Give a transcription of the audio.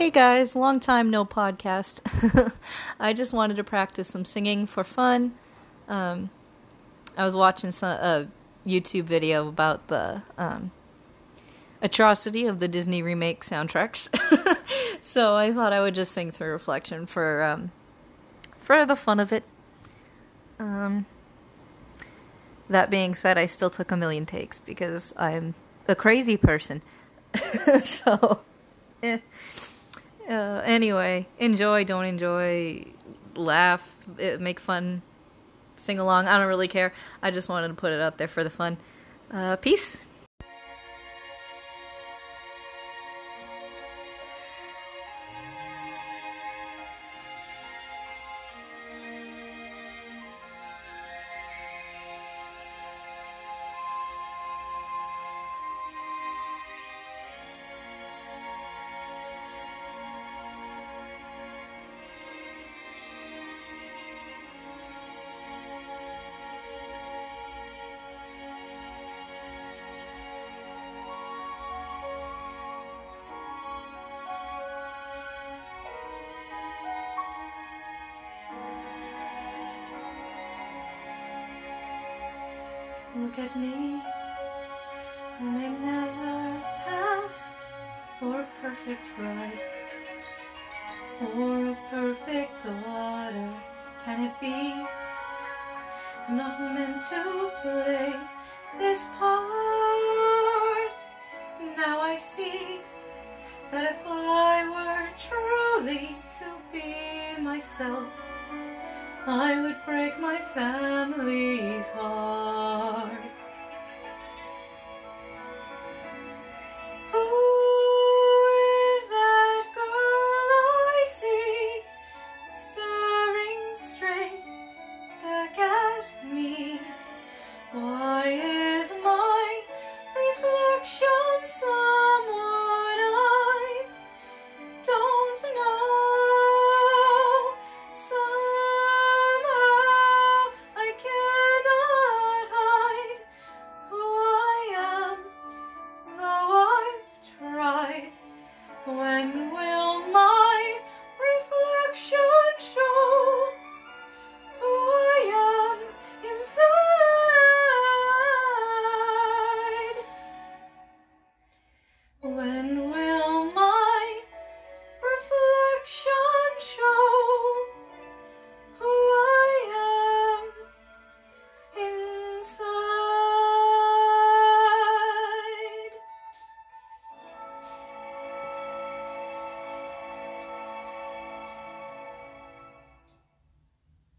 Hey guys, long time no podcast. I just wanted to practice some singing for fun. Um, I was watching some, a YouTube video about the um, atrocity of the Disney remake soundtracks, so I thought I would just sing through Reflection for um, for the fun of it. Um, that being said, I still took a million takes because I'm a crazy person. so, eh. Uh, anyway, enjoy, don't enjoy, laugh, eh, make fun, sing along. I don't really care. I just wanted to put it out there for the fun. Uh, peace. Look at me. I may never pass for a perfect bride or a perfect daughter. Can it be? Not meant to play this part. Now I see that if I were truly to be myself, I would break my family's heart. When